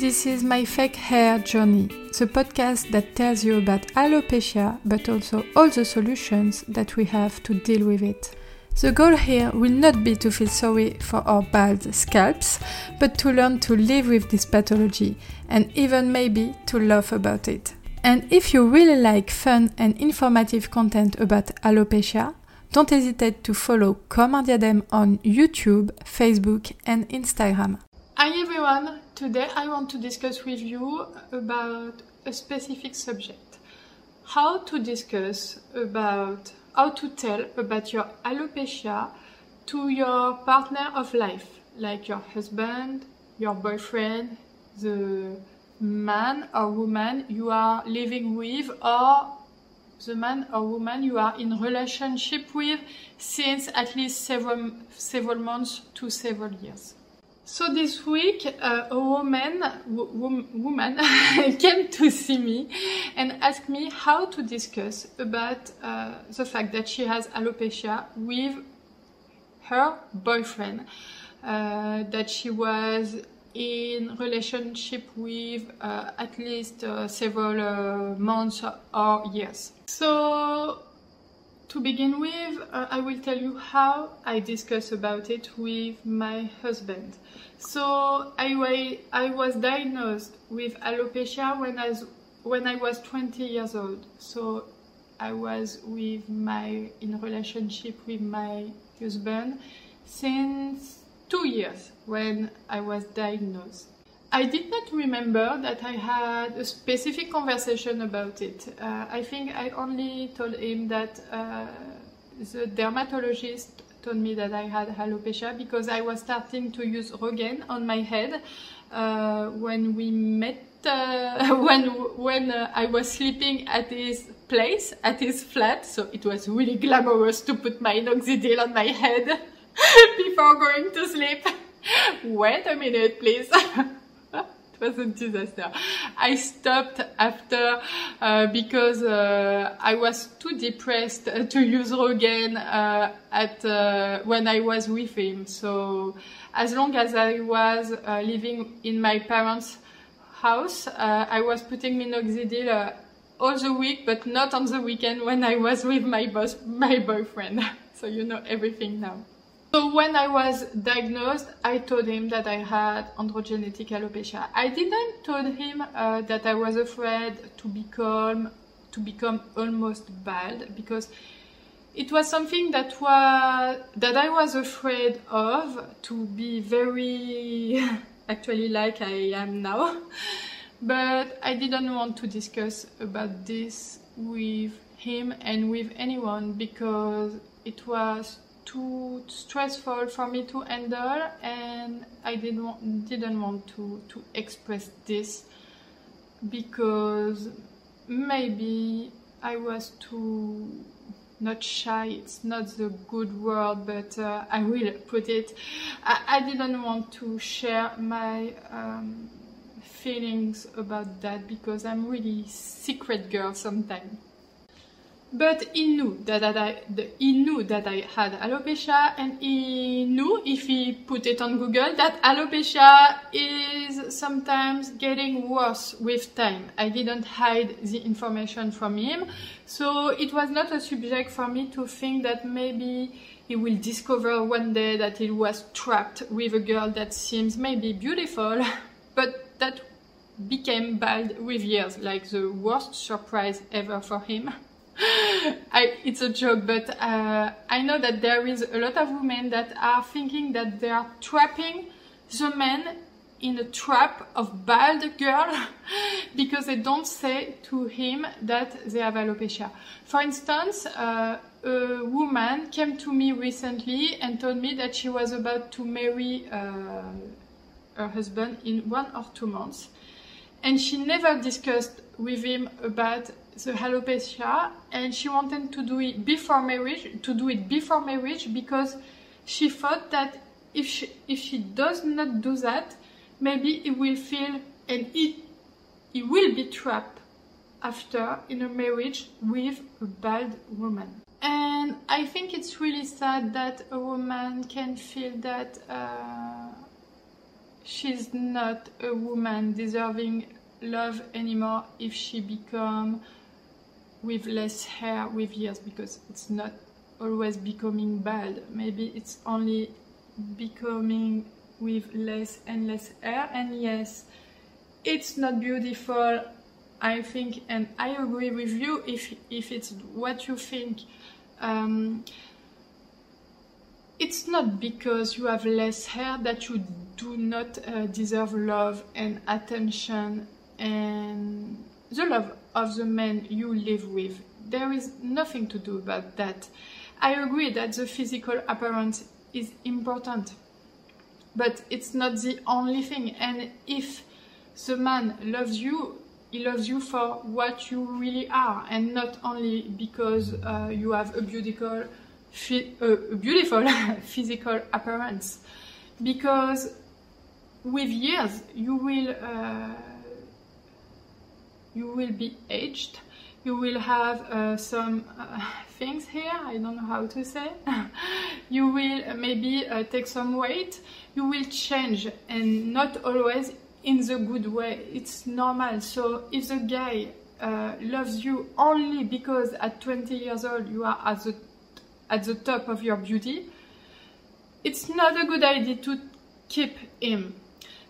This is my fake hair journey, the podcast that tells you about alopecia but also all the solutions that we have to deal with it. The goal here will not be to feel sorry for our bald scalps, but to learn to live with this pathology and even maybe to laugh about it. And if you really like fun and informative content about alopecia, don't hesitate to follow Comme un diadème on YouTube, Facebook, and Instagram. Hi everyone! Today I want to discuss with you about a specific subject. How to discuss about how to tell about your alopecia to your partner of life, like your husband, your boyfriend, the man or woman you are living with or the man or woman you are in relationship with since at least several several months to several years. So this week, uh, a woman, woman came to see me and asked me how to discuss about uh, the fact that she has alopecia with her boyfriend, uh, that she was in relationship with uh, at least uh, several uh, months or years. So to begin with, uh, I will tell you how I discuss about it with my husband. So I, I was diagnosed with alopecia when I, was, when I was 20 years old. So I was with my in relationship with my husband since two years when I was diagnosed. I did not remember that I had a specific conversation about it. Uh, I think I only told him that uh, the dermatologist told me that I had alopecia because I was starting to use Rogaine on my head uh, when we met. Uh, when when uh, I was sleeping at his place, at his flat, so it was really glamorous to put my minoxidil on my head before going to sleep. Wait a minute, please. Was a disaster. I stopped after uh, because uh, I was too depressed to use Rogaine uh, at uh, when I was with him. So as long as I was uh, living in my parents' house, uh, I was putting minoxidil all the week, but not on the weekend when I was with my boss, my boyfriend. so you know everything now. So when I was diagnosed, I told him that I had androgenetic alopecia. I didn't told him uh, that I was afraid to become to become almost bald because it was something that was that I was afraid of to be very actually like I am now. But I didn't want to discuss about this with him and with anyone because it was too stressful for me to handle and I didn't want, didn't want to, to express this because maybe I was too not shy it's not the good word but uh, I will put it. I, I, didn't want to share my um, feelings about that because I'm really secret girl sometimes but he knew that, that I he knew that I had alopecia, and he knew if he put it on Google that alopecia is sometimes getting worse with time. I didn't hide the information from him, so it was not a subject for me to think that maybe he will discover one day that he was trapped with a girl that seems maybe beautiful, but that became bad with years, like the worst surprise ever for him. I, it's a joke, but uh, I know that there is a lot of women that are thinking that they are trapping the men in a trap of bald girl because they don't say to him that they have alopecia. For instance, uh, a woman came to me recently and told me that she was about to marry uh, her husband in one or two months and she never discussed with him about the alopecia and she wanted to do it before marriage to do it before marriage because she thought that if she if she does not do that maybe he will feel and he he will be trapped after in a marriage with a bad woman. And i think it's really sad that a woman can feel that uh, she's not a woman deserving love anymore if she become with less hair with years because it's not always becoming bad maybe it's only becoming with less and less hair. And yes it's not beautiful I think and I agree with you if if it's what you think. Um, it's not because you have less hair that you do not uh, deserve love and attention and the love of the man you live with. There is nothing to do about that. I agree that the physical appearance is important, but it's not the only thing. And if the man loves you, he loves you for what you really are, and not only because uh, you have a beautiful a beautiful physical appearance because with years you will uh, you will be aged. You will have uh, some uh, things here. I don't know how to say. You will maybe uh, take some weight. You will change and not always in the good way. It's normal. So if the guy uh, loves you only because at 20 years old you are at the at the top of your beauty, it's not a good idea to keep him.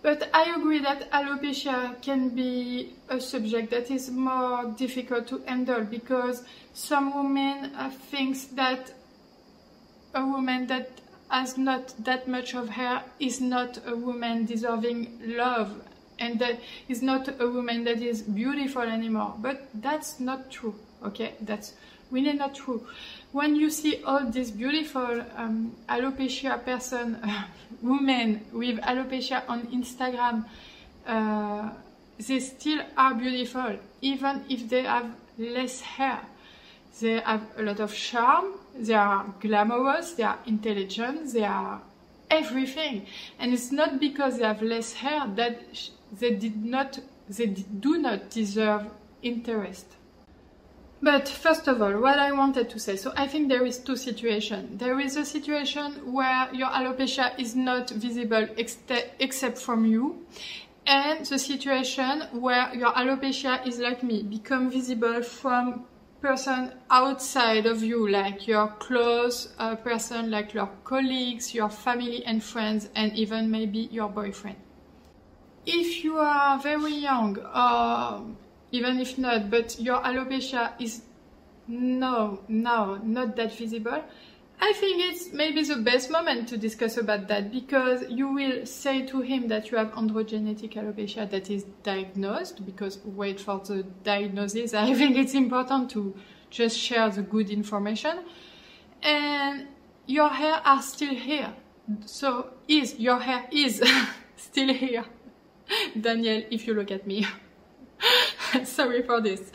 But I agree that alopecia can be a subject that is more difficult to handle because some women uh, think that a woman that has not that much of hair is not a woman deserving love and that is not a woman that is beautiful anymore. But that's not true, okay? That's really not true. When you see all these beautiful um, alopecia person, women with alopecia on Instagram, uh, they still are beautiful, even if they have less hair. They have a lot of charm, they are glamorous, they are intelligent, they are everything. And it's not because they have less hair that they did not, they do not deserve interest. But first of all, what I wanted to say, so I think there is two situations. There is a situation where your alopecia is not visible except from you, and the situation where your alopecia is like me, become visible from person outside of you, like your close uh, person, like your colleagues, your family and friends, and even maybe your boyfriend. If you are very young, or even if not, but your alopecia is no, no, not that visible, I think it's maybe the best moment to discuss about that because you will say to him that you have androgenetic alopecia that is diagnosed because wait for the diagnosis. I think it's important to just share the good information and your hair are still here. So is your hair is still here. Daniel, if you look at me. sorry for this.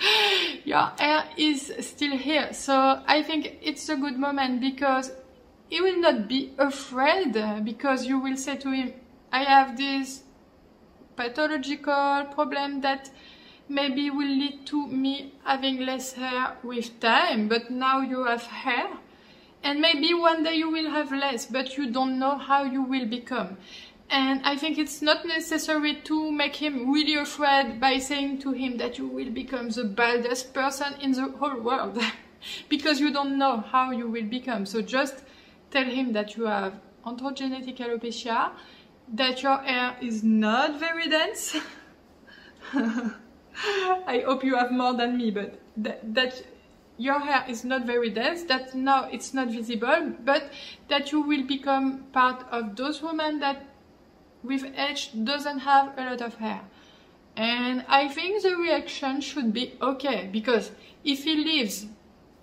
Your hair is still here so i think it's a good moment because he will not be afraid because you will say to him i have this pathological problem that maybe will lead to me having less hair with time but now you have hair and maybe one day you will have less but you don't know how you will become and I think it's not necessary to make him really afraid by saying to him that you will become the baldest person in the whole world. because you don't know how you will become. So just tell him that you have androgenetic alopecia, that your hair is not very dense. I hope you have more than me, but that, that your hair is not very dense, that now it's not visible, but that you will become part of those women that with age doesn't have a lot of hair. And I think the reaction should be okay because if he leaves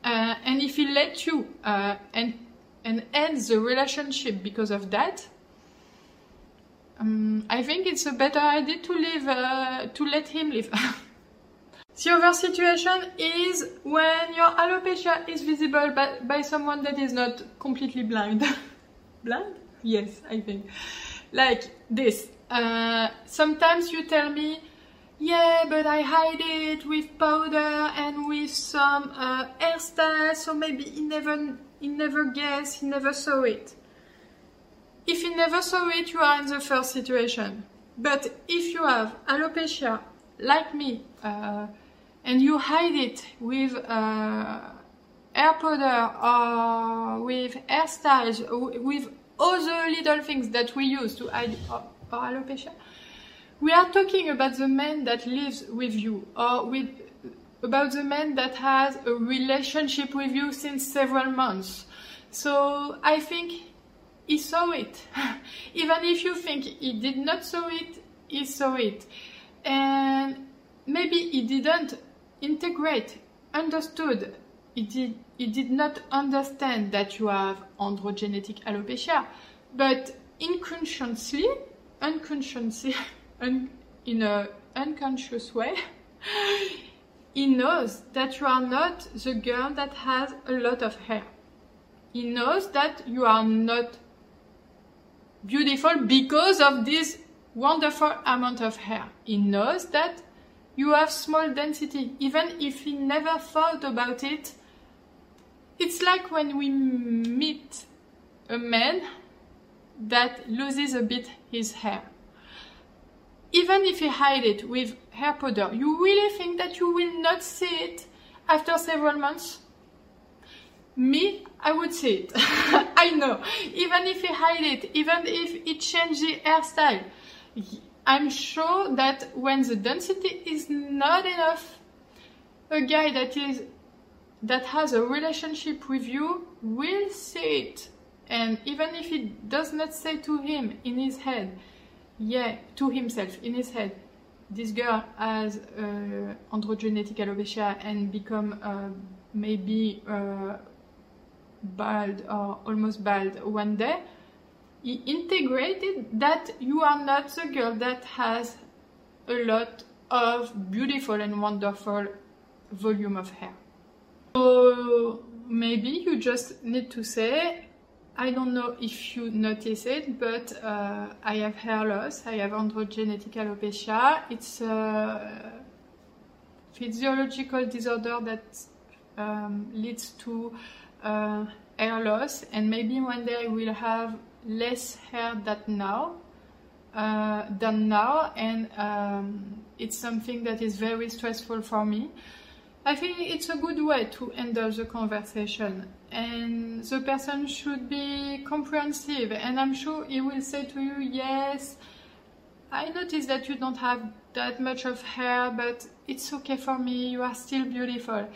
uh, and if he let you uh, and and ends the relationship because of that, um, I think it's a better idea to leave uh, to let him leave. the other situation is when your alopecia is visible by, by someone that is not completely blind. blind? Yes, I think like this. Uh, sometimes you tell me, yeah, but I hide it with powder and with some uh, hairstyle, so maybe he never, he never guessed, he never saw it. if he never saw it, you are in the first situation. But if you have alopecia, like me, uh, and you hide it with uh, hair powder or with hairstyles, with other little things that we use to hide our alopecia, we are talking about the man that lives with you or with about the man that has a relationship with you since several months. So I think he saw it. Even if you think he did not saw it, he saw it. And maybe he didn't integrate, understood. He did, he did not understand that you have androgenetic alopecia, but unconsciously, unconsciously, un, in an unconscious way, he knows that you are not the girl that has a lot of hair. He knows that you are not beautiful because of this wonderful amount of hair. He knows that you have small density, even if he never thought about it. It's like when we meet a man that loses a bit his hair. Even if he hide it with hair powder, you really think that you will not see it after several months? Me, I would see it. I know. Even if he hide it, even if he change the hairstyle, I'm sure that when the density is not enough, a guy that is that has a relationship with you will see it. And even if he does not say to him in his head, yeah, to himself in his head, this girl has uh, androgenetic alopecia and become uh, maybe uh, bald or almost bald one day, he integrated that you are not the girl that has a lot of beautiful and wonderful volume of hair. So maybe you just need to say, I don't know if you notice it, but uh, I have hair loss, I have androgenetic alopecia. It's a physiological disorder that um, leads to uh, hair loss and maybe one day I will have less hair than now uh, than now and um, it's something that is very stressful for me I think it's a good way to handle the conversation and the person should be comprehensive and I'm sure he will say to you yes I notice that you don't have that much of hair, but it's okay for me, you are still beautiful.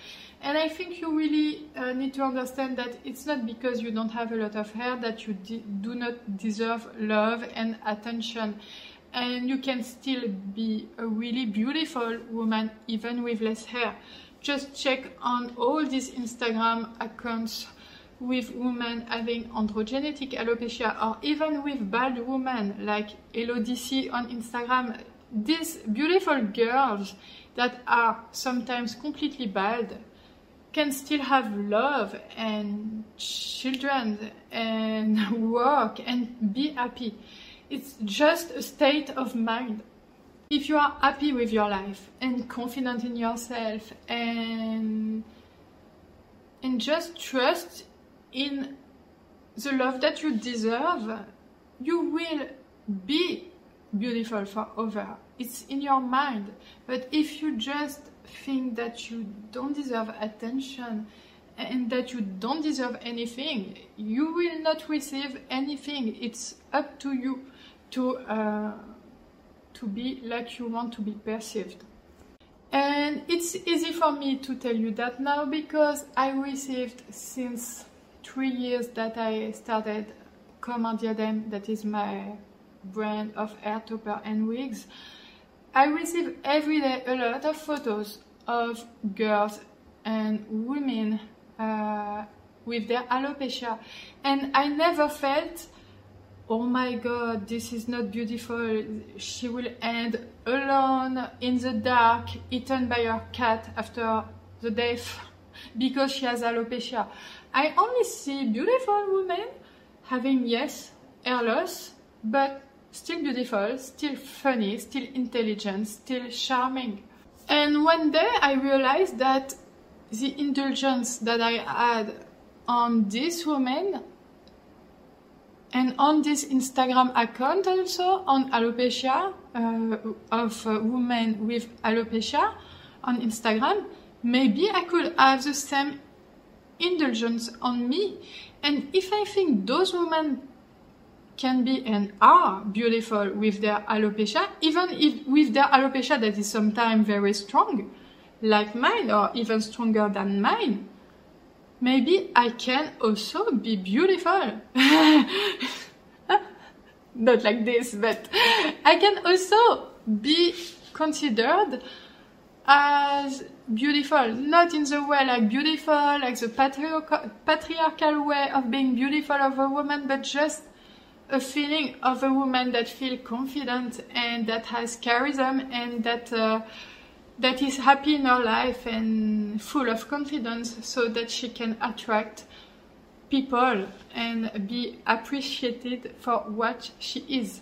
And I think you really uh, need to understand that it's not because you don't have a lot of hair that you do not deserve love and attention. And you can still be a really beautiful woman even with less hair. Just check on all these Instagram accounts with women having androgenetic alopecia or even with bald women like Elodie on Instagram, these beautiful girls that are sometimes completely bald can still have love and children and work and be happy. It's just a state of mind. If you are happy with your life and confident in yourself and and just trust in the love that you deserve, you will be beautiful for. It's in your mind. But if you just think that you don't deserve attention and that you don't deserve anything, you will not receive anything. It's up to you to uh, to be like you want to be perceived. And it's easy for me to tell you that now because I received since three years that I started Comme un that is my brand of hair topper and wigs, I receive every day a lot of photos of girls and women uh, with their alopecia and I never felt oh my god this is not beautiful she will end alone in the dark eaten by her cat after the death because she has alopecia I only see beautiful women having, yes, hair loss, but still beautiful, still funny, still intelligent, still charming. And one day I realized that the indulgence that I had on this woman and on this Instagram account also on alopecia uh, of uh, women with alopecia on Instagram, maybe I could have the same indulgence on me. And if I think those women can be and are beautiful with their alopecia, even if with their alopecia that is sometimes very strong, like mine or even stronger than mine, maybe I can also be beautiful. Not like this, but I can also be considered as beautiful, not in the way like beautiful, like the patriarchal way of being beautiful of a woman, but just a feeling of a woman that feels confident and that has charisma and that uh, that is happy in her life and full of confidence so that she can attract people and be appreciated for what she is.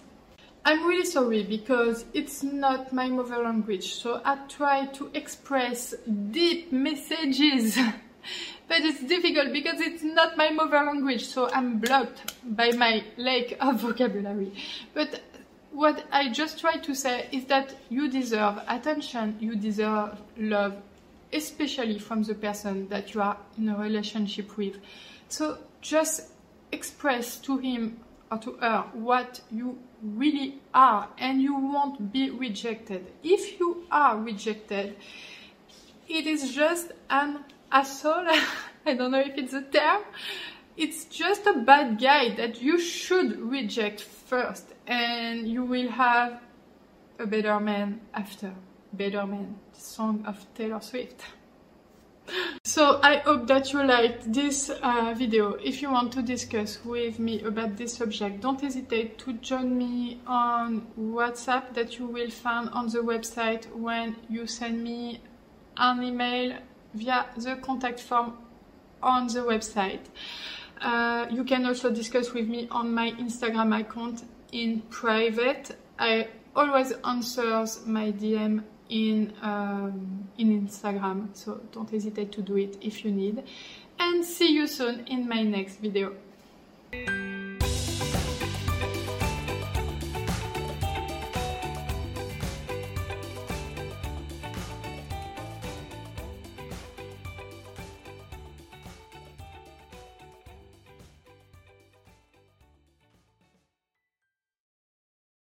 I'm really sorry because it's not my mother language, so I try to express deep messages, but it's difficult because it's not my mother language, so I'm blocked by my lack of vocabulary. But what I just try to say is that you deserve attention, you deserve love, especially from the person that you are in a relationship with. So just express to him or to her what you really are and you won't be rejected. If you are rejected, it is just an asshole. I don't know if it's a term. It's just a bad guy that you should reject first and you will have a better man after. Better man, the song of Taylor Swift. So I hope that you liked this uh, video. If you want to discuss with me about this subject, don't hesitate to join me on WhatsApp that you will find on the website when you send me an email via the contact form on the website. Uh, you can also discuss with me on my Instagram account in private. I always answers my DM in um, in Instagram, so don't hesitate to do it if you need. And see you soon in my next video.